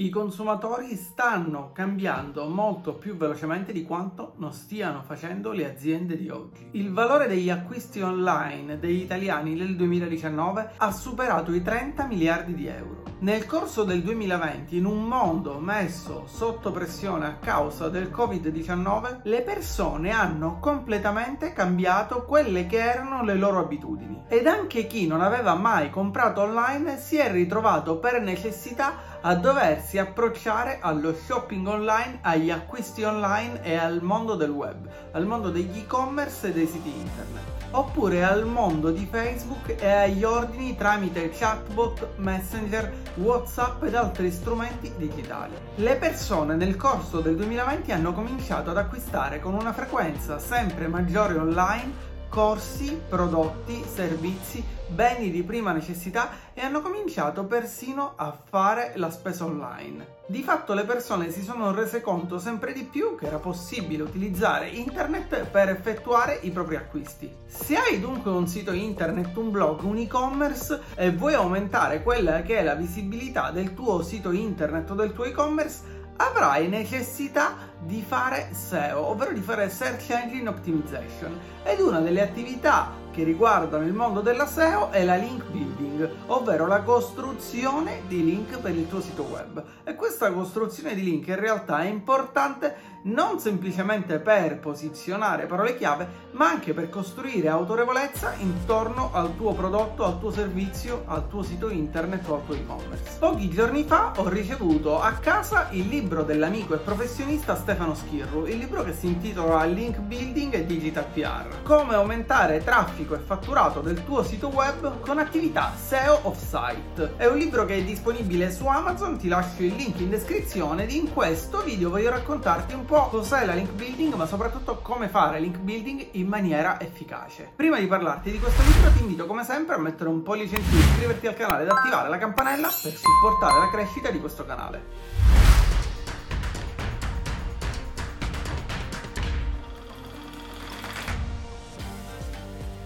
I consumatori stanno cambiando molto più velocemente di quanto non stiano facendo le aziende di oggi. Il valore degli acquisti online degli italiani nel 2019 ha superato i 30 miliardi di euro. Nel corso del 2020, in un mondo messo sotto pressione a causa del Covid-19, le persone hanno completamente cambiato quelle che erano le loro abitudini. Ed anche chi non aveva mai comprato online si è ritrovato per necessità a doversi approcciare allo shopping online, agli acquisti online e al mondo del web, al mondo degli e-commerce e dei siti internet, oppure al mondo di Facebook e agli ordini tramite chatbot, messenger, whatsapp ed altri strumenti digitali. Le persone nel corso del 2020 hanno cominciato ad acquistare con una frequenza sempre maggiore online corsi, prodotti, servizi, beni di prima necessità e hanno cominciato persino a fare la spesa online. Di fatto le persone si sono rese conto sempre di più che era possibile utilizzare internet per effettuare i propri acquisti. Se hai dunque un sito internet, un blog, un e-commerce e vuoi aumentare quella che è la visibilità del tuo sito internet o del tuo e-commerce, avrai necessità di fare SEO, ovvero di fare Search Engine Optimization. Ed una delle attività che riguardano il mondo della SEO è la link building, ovvero la costruzione di link per il tuo sito web. E questa costruzione di link in realtà è importante non semplicemente per posizionare parole chiave, ma anche per costruire autorevolezza intorno al tuo prodotto, al tuo servizio, al tuo sito internet o al tuo e-commerce. Pochi giorni fa ho ricevuto a casa il libro dell'amico e professionista Stefano Schirru, il libro che si intitola Link Building e Digital PR. Come aumentare traffico traffico e fatturato del tuo sito web con attività SEO off-site. È un libro che è disponibile su Amazon, ti lascio il link in descrizione ed in questo video voglio raccontarti un po' cos'è la link building, ma soprattutto come fare link building in maniera efficace. Prima di parlarti di questo libro ti invito come sempre a mettere un pollice in su, iscriverti al canale ed attivare la campanella per supportare la crescita di questo canale.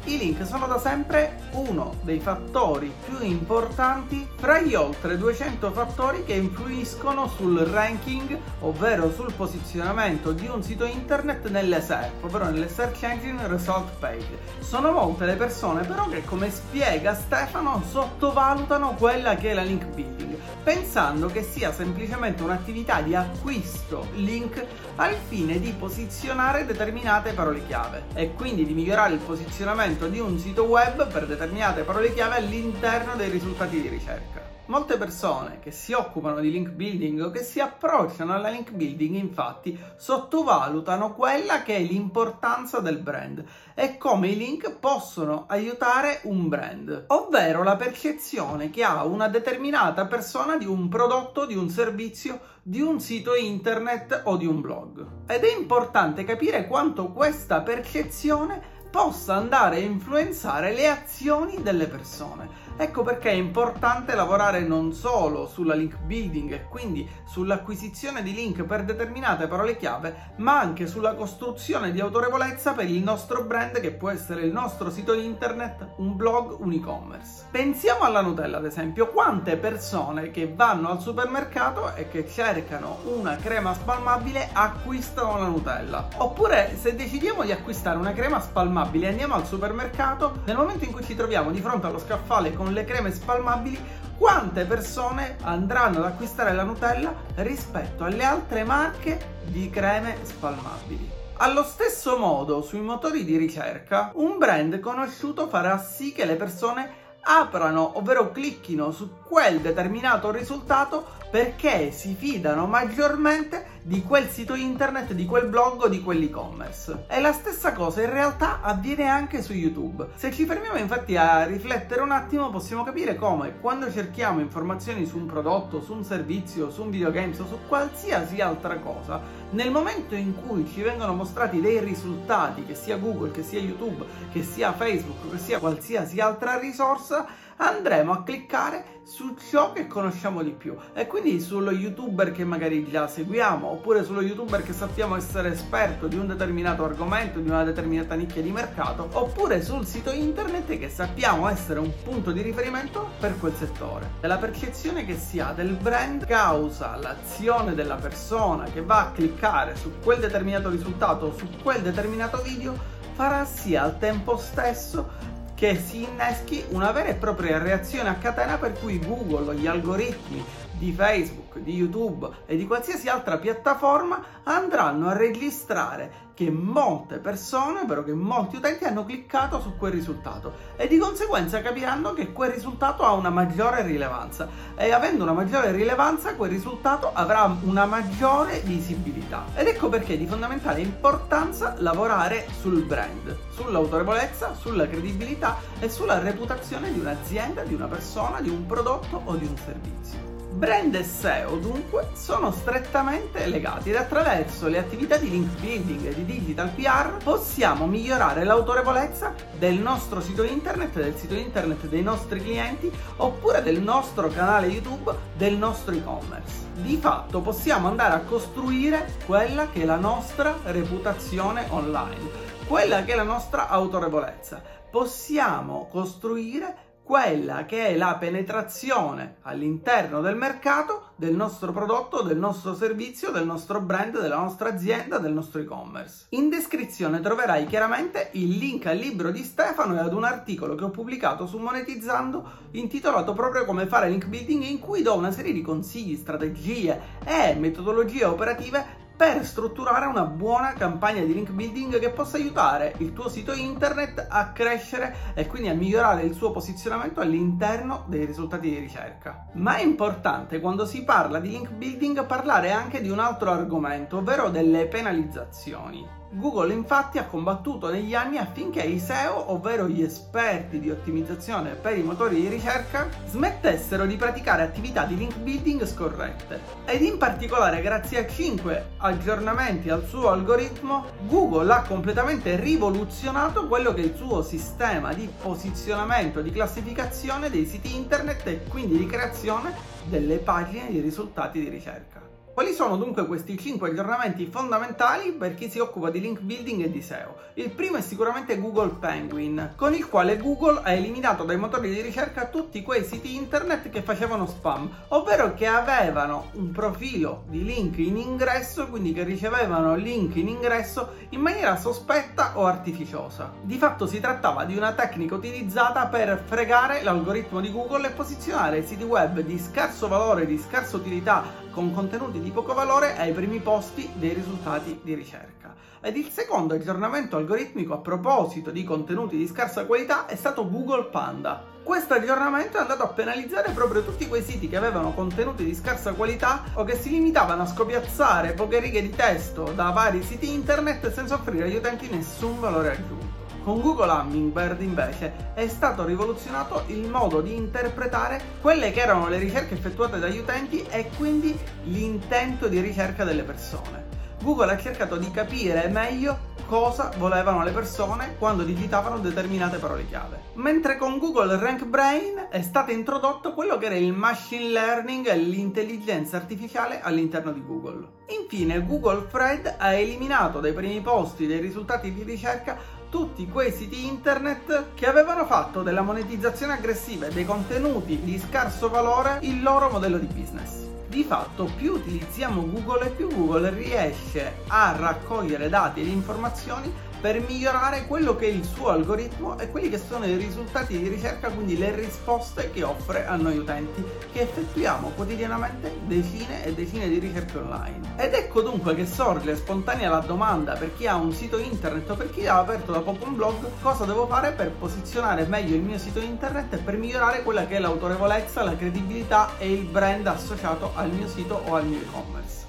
I link sono da sempre uno dei fattori più importanti fra gli oltre 200 fattori che influiscono sul ranking, ovvero sul posizionamento di un sito internet nelle SERP, ovvero nelle Search Engine Result Page. Sono molte le persone però che, come spiega Stefano, sottovalutano quella che è la link building, pensando che sia semplicemente un'attività di acquisto link al fine di posizionare determinate parole chiave e quindi di migliorare il posizionamento inserimento di un sito web per determinate parole chiave all'interno dei risultati di ricerca. Molte persone che si occupano di link building o che si approcciano alla link building infatti sottovalutano quella che è l'importanza del brand e come i link possono aiutare un brand, ovvero la percezione che ha una determinata persona di un prodotto, di un servizio, di un sito internet o di un blog. Ed è importante capire quanto questa percezione possa andare a influenzare le azioni delle persone. Ecco perché è importante lavorare non solo sulla link building e quindi sull'acquisizione di link per determinate parole chiave, ma anche sulla costruzione di autorevolezza per il nostro brand che può essere il nostro sito internet, un blog, un e-commerce. Pensiamo alla Nutella ad esempio, quante persone che vanno al supermercato e che cercano una crema spalmabile acquistano la Nutella. Oppure se decidiamo di acquistare una crema spalmabile andiamo al supermercato, nel momento in cui ci troviamo di fronte allo scaffale con le creme spalmabili, quante persone andranno ad acquistare la Nutella rispetto alle altre marche di creme spalmabili. Allo stesso modo, sui motori di ricerca, un brand conosciuto farà sì che le persone aprano, ovvero clicchino su quel determinato risultato perché si fidano maggiormente di quel sito internet, di quel blog o di quell'e-commerce. E la stessa cosa in realtà avviene anche su YouTube. Se ci fermiamo infatti a riflettere un attimo possiamo capire come quando cerchiamo informazioni su un prodotto, su un servizio, su un videogame o su qualsiasi altra cosa, nel momento in cui ci vengono mostrati dei risultati, che sia Google, che sia YouTube, che sia Facebook, che sia qualsiasi altra risorsa, andremo a cliccare su ciò che conosciamo di più e quindi sullo youtuber che magari già seguiamo oppure sullo youtuber che sappiamo essere esperto di un determinato argomento, di una determinata nicchia di mercato oppure sul sito internet che sappiamo essere un punto di riferimento per quel settore. La percezione che si ha del brand causa l'azione della persona che va a cliccare su quel determinato risultato o su quel determinato video farà sì al tempo stesso che si inneschi una vera e propria reazione a catena per cui Google, gli algoritmi di Facebook, di YouTube e di qualsiasi altra piattaforma andranno a registrare che molte persone, ovvero che molti utenti hanno cliccato su quel risultato e di conseguenza capiranno che quel risultato ha una maggiore rilevanza e avendo una maggiore rilevanza quel risultato avrà una maggiore visibilità ed ecco perché è di fondamentale importanza lavorare sul brand, sull'autorevolezza, sulla credibilità e sulla reputazione di un'azienda, di una persona, di un prodotto o di un servizio. Brand e SEO dunque sono strettamente legati ed attraverso le attività di link building e di digital PR possiamo migliorare l'autorevolezza del nostro sito internet, del sito internet dei nostri clienti oppure del nostro canale YouTube, del nostro e-commerce. Di fatto possiamo andare a costruire quella che è la nostra reputazione online, quella che è la nostra autorevolezza. Possiamo costruire quella che è la penetrazione all'interno del mercato del nostro prodotto, del nostro servizio, del nostro brand, della nostra azienda, del nostro e-commerce. In descrizione troverai chiaramente il link al libro di Stefano e ad un articolo che ho pubblicato su Monetizzando intitolato proprio come fare link building in cui do una serie di consigli, strategie e metodologie operative per strutturare una buona campagna di link building che possa aiutare il tuo sito internet a crescere e quindi a migliorare il suo posizionamento all'interno dei risultati di ricerca. Ma è importante quando si parla di link building parlare anche di un altro argomento, ovvero delle penalizzazioni. Google infatti ha combattuto negli anni affinché i SEO, ovvero gli esperti di ottimizzazione per i motori di ricerca, smettessero di praticare attività di link building scorrette. Ed in particolare grazie a 5 aggiornamenti al suo algoritmo, Google ha completamente rivoluzionato quello che è il suo sistema di posizionamento, di classificazione dei siti internet e quindi di creazione delle pagine di risultati di ricerca. Quali sono dunque questi 5 aggiornamenti fondamentali per chi si occupa di link building e di SEO? Il primo è sicuramente Google Penguin, con il quale Google ha eliminato dai motori di ricerca tutti quei siti internet che facevano spam, ovvero che avevano un profilo di link in ingresso, quindi che ricevevano link in ingresso in maniera sospetta o artificiosa. Di fatto si trattava di una tecnica utilizzata per fregare l'algoritmo di Google e posizionare siti web di scarso valore, di scarsa utilità con contenuti di poco valore ai primi posti dei risultati di ricerca. Ed il secondo aggiornamento algoritmico a proposito di contenuti di scarsa qualità è stato Google Panda. Questo aggiornamento è andato a penalizzare proprio tutti quei siti che avevano contenuti di scarsa qualità o che si limitavano a scopiazzare poche righe di testo da vari siti internet senza offrire agli utenti nessun valore aggiunto. Con Google Hummingbird invece è stato rivoluzionato il modo di interpretare quelle che erano le ricerche effettuate dagli utenti e quindi l'intento di ricerca delle persone. Google ha cercato di capire meglio cosa volevano le persone quando digitavano determinate parole chiave. Mentre con Google Rank Brain è stato introdotto quello che era il machine learning e l'intelligenza artificiale all'interno di Google. Infine, Google Thread ha eliminato dai primi posti dei risultati di ricerca tutti quei siti internet che avevano fatto della monetizzazione aggressiva e dei contenuti di scarso valore il loro modello di business. Di fatto più utilizziamo Google e più Google riesce a raccogliere dati ed informazioni per migliorare quello che è il suo algoritmo e quelli che sono i risultati di ricerca, quindi le risposte che offre a noi utenti che effettuiamo quotidianamente decine e decine di ricerche online. Ed ecco dunque che sorge spontanea la domanda per chi ha un sito internet o per chi ha aperto da poco un blog, cosa devo fare per posizionare meglio il mio sito internet e per migliorare quella che è l'autorevolezza, la credibilità e il brand associato al mio sito o al mio e-commerce.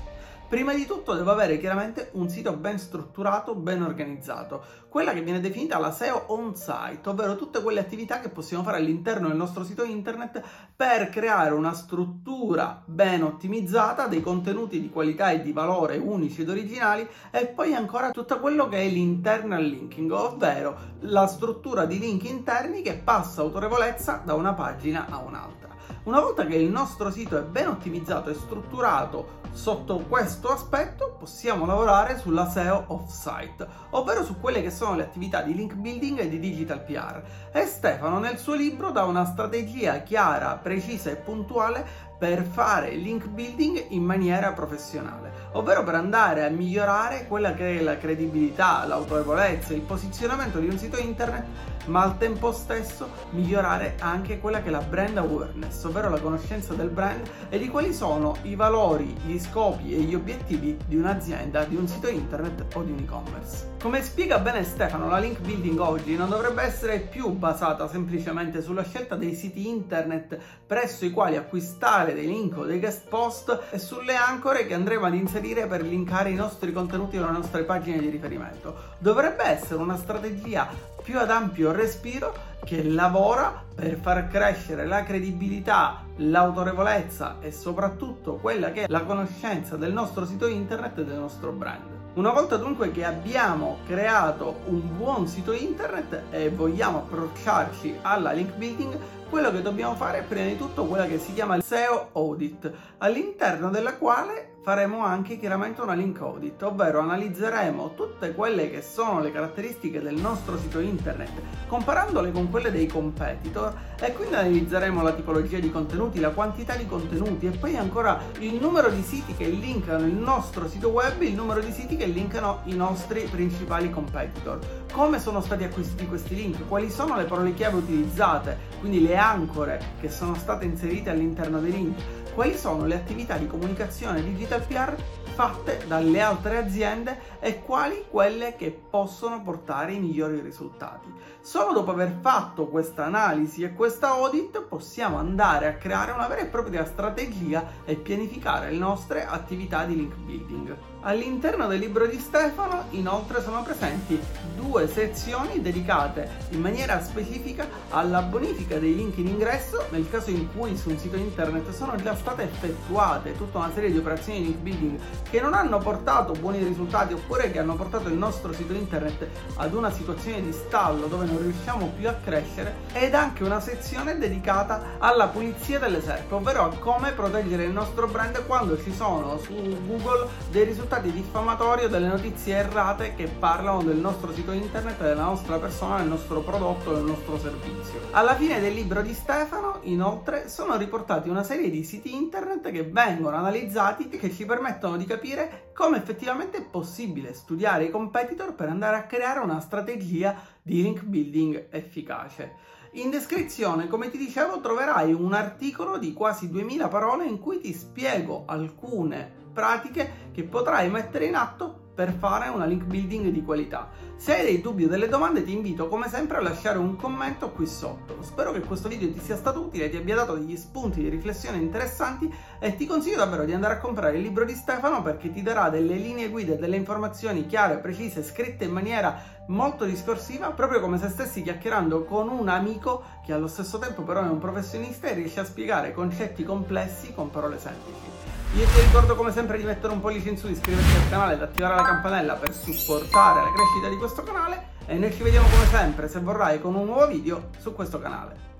Prima di tutto devo avere chiaramente un sito ben strutturato, ben organizzato, quella che viene definita la SEO on-site, ovvero tutte quelle attività che possiamo fare all'interno del nostro sito internet per creare una struttura ben ottimizzata, dei contenuti di qualità e di valore unici ed originali e poi ancora tutto quello che è l'internal linking, ovvero la struttura di link interni che passa autorevolezza da una pagina a un'altra. Una volta che il nostro sito è ben ottimizzato e strutturato sotto questo aspetto, possiamo lavorare sulla SEO off-site, ovvero su quelle che sono le attività di link building e di digital PR. E Stefano nel suo libro dà una strategia chiara, precisa e puntuale per fare link building in maniera professionale, ovvero per andare a migliorare quella che è la credibilità, l'autorevolezza, il posizionamento di un sito internet, ma al tempo stesso migliorare anche quella che è la brand awareness, ovvero la conoscenza del brand e di quali sono i valori, gli scopi e gli obiettivi di un'azienda, di un sito internet o di un e-commerce. Come spiega bene Stefano, la link building oggi non dovrebbe essere più basata semplicemente sulla scelta dei siti internet presso i quali acquistare dei link o dei guest post e sulle ancore che andremo ad inserire per linkare i nostri contenuti o le nostre pagine di riferimento. Dovrebbe essere una strategia più ad ampio respiro che lavora per far crescere la credibilità, l'autorevolezza e soprattutto quella che è la conoscenza del nostro sito internet e del nostro brand. Una volta dunque che abbiamo creato un buon sito internet e vogliamo approcciarci alla link building, quello che dobbiamo fare è prima di tutto quella che si chiama SEO audit, all'interno della quale faremo anche chiaramente una link audit, ovvero analizzeremo tutte quelle che sono le caratteristiche del nostro sito internet, comparandole con quelle dei competitor e quindi analizzeremo la tipologia di contenuti, la quantità di contenuti e poi ancora il numero di siti che linkano il nostro sito web, il numero di siti che linkano i nostri principali competitor. Come sono stati acquisiti questi link? Quali sono le parole chiave utilizzate? Quindi le ancore che sono state inserite all'interno dei link quali sono le attività di comunicazione digital PR fatte dalle altre aziende e quali quelle che possono portare i migliori risultati. Solo dopo aver fatto questa analisi e questa audit possiamo andare a creare una vera e propria strategia e pianificare le nostre attività di link building. All'interno del libro di Stefano inoltre sono presenti due sezioni dedicate in maniera specifica alla bonifica dei link in ingresso nel caso in cui su un sito internet sono già state effettuate tutta una serie di operazioni di link building che non hanno portato buoni risultati oppure che hanno portato il nostro sito internet ad una situazione di stallo dove non riusciamo più a crescere ed anche una sezione dedicata alla pulizia delle SERP, ovvero a come proteggere il nostro brand quando ci sono su Google dei risultati diffamatori o delle notizie errate che parlano del nostro sito internet, della nostra persona, del nostro prodotto, del nostro servizio. Alla fine del libro di Stefano, inoltre, sono riportati una serie di siti internet che vengono analizzati e che ci permettono di capire come effettivamente è possibile studiare i competitor per andare a creare una strategia di link building efficace. In descrizione, come ti dicevo, troverai un articolo di quasi 2000 parole in cui ti spiego alcune pratiche che potrai mettere in atto per fare una link building di qualità. Se hai dei dubbi o delle domande ti invito come sempre a lasciare un commento qui sotto. Spero che questo video ti sia stato utile, ti abbia dato degli spunti di riflessione interessanti e ti consiglio davvero di andare a comprare il libro di Stefano perché ti darà delle linee guida e delle informazioni chiare, precise, scritte in maniera molto discorsiva, proprio come se stessi chiacchierando con un amico che allo stesso tempo però è un professionista e riesce a spiegare concetti complessi con parole semplici. Io ti ricordo come sempre di mettere un pollice in su, iscriverti al canale ed attivare la campanella per supportare la crescita di questo canale e noi ci vediamo come sempre, se vorrai, con un nuovo video su questo canale.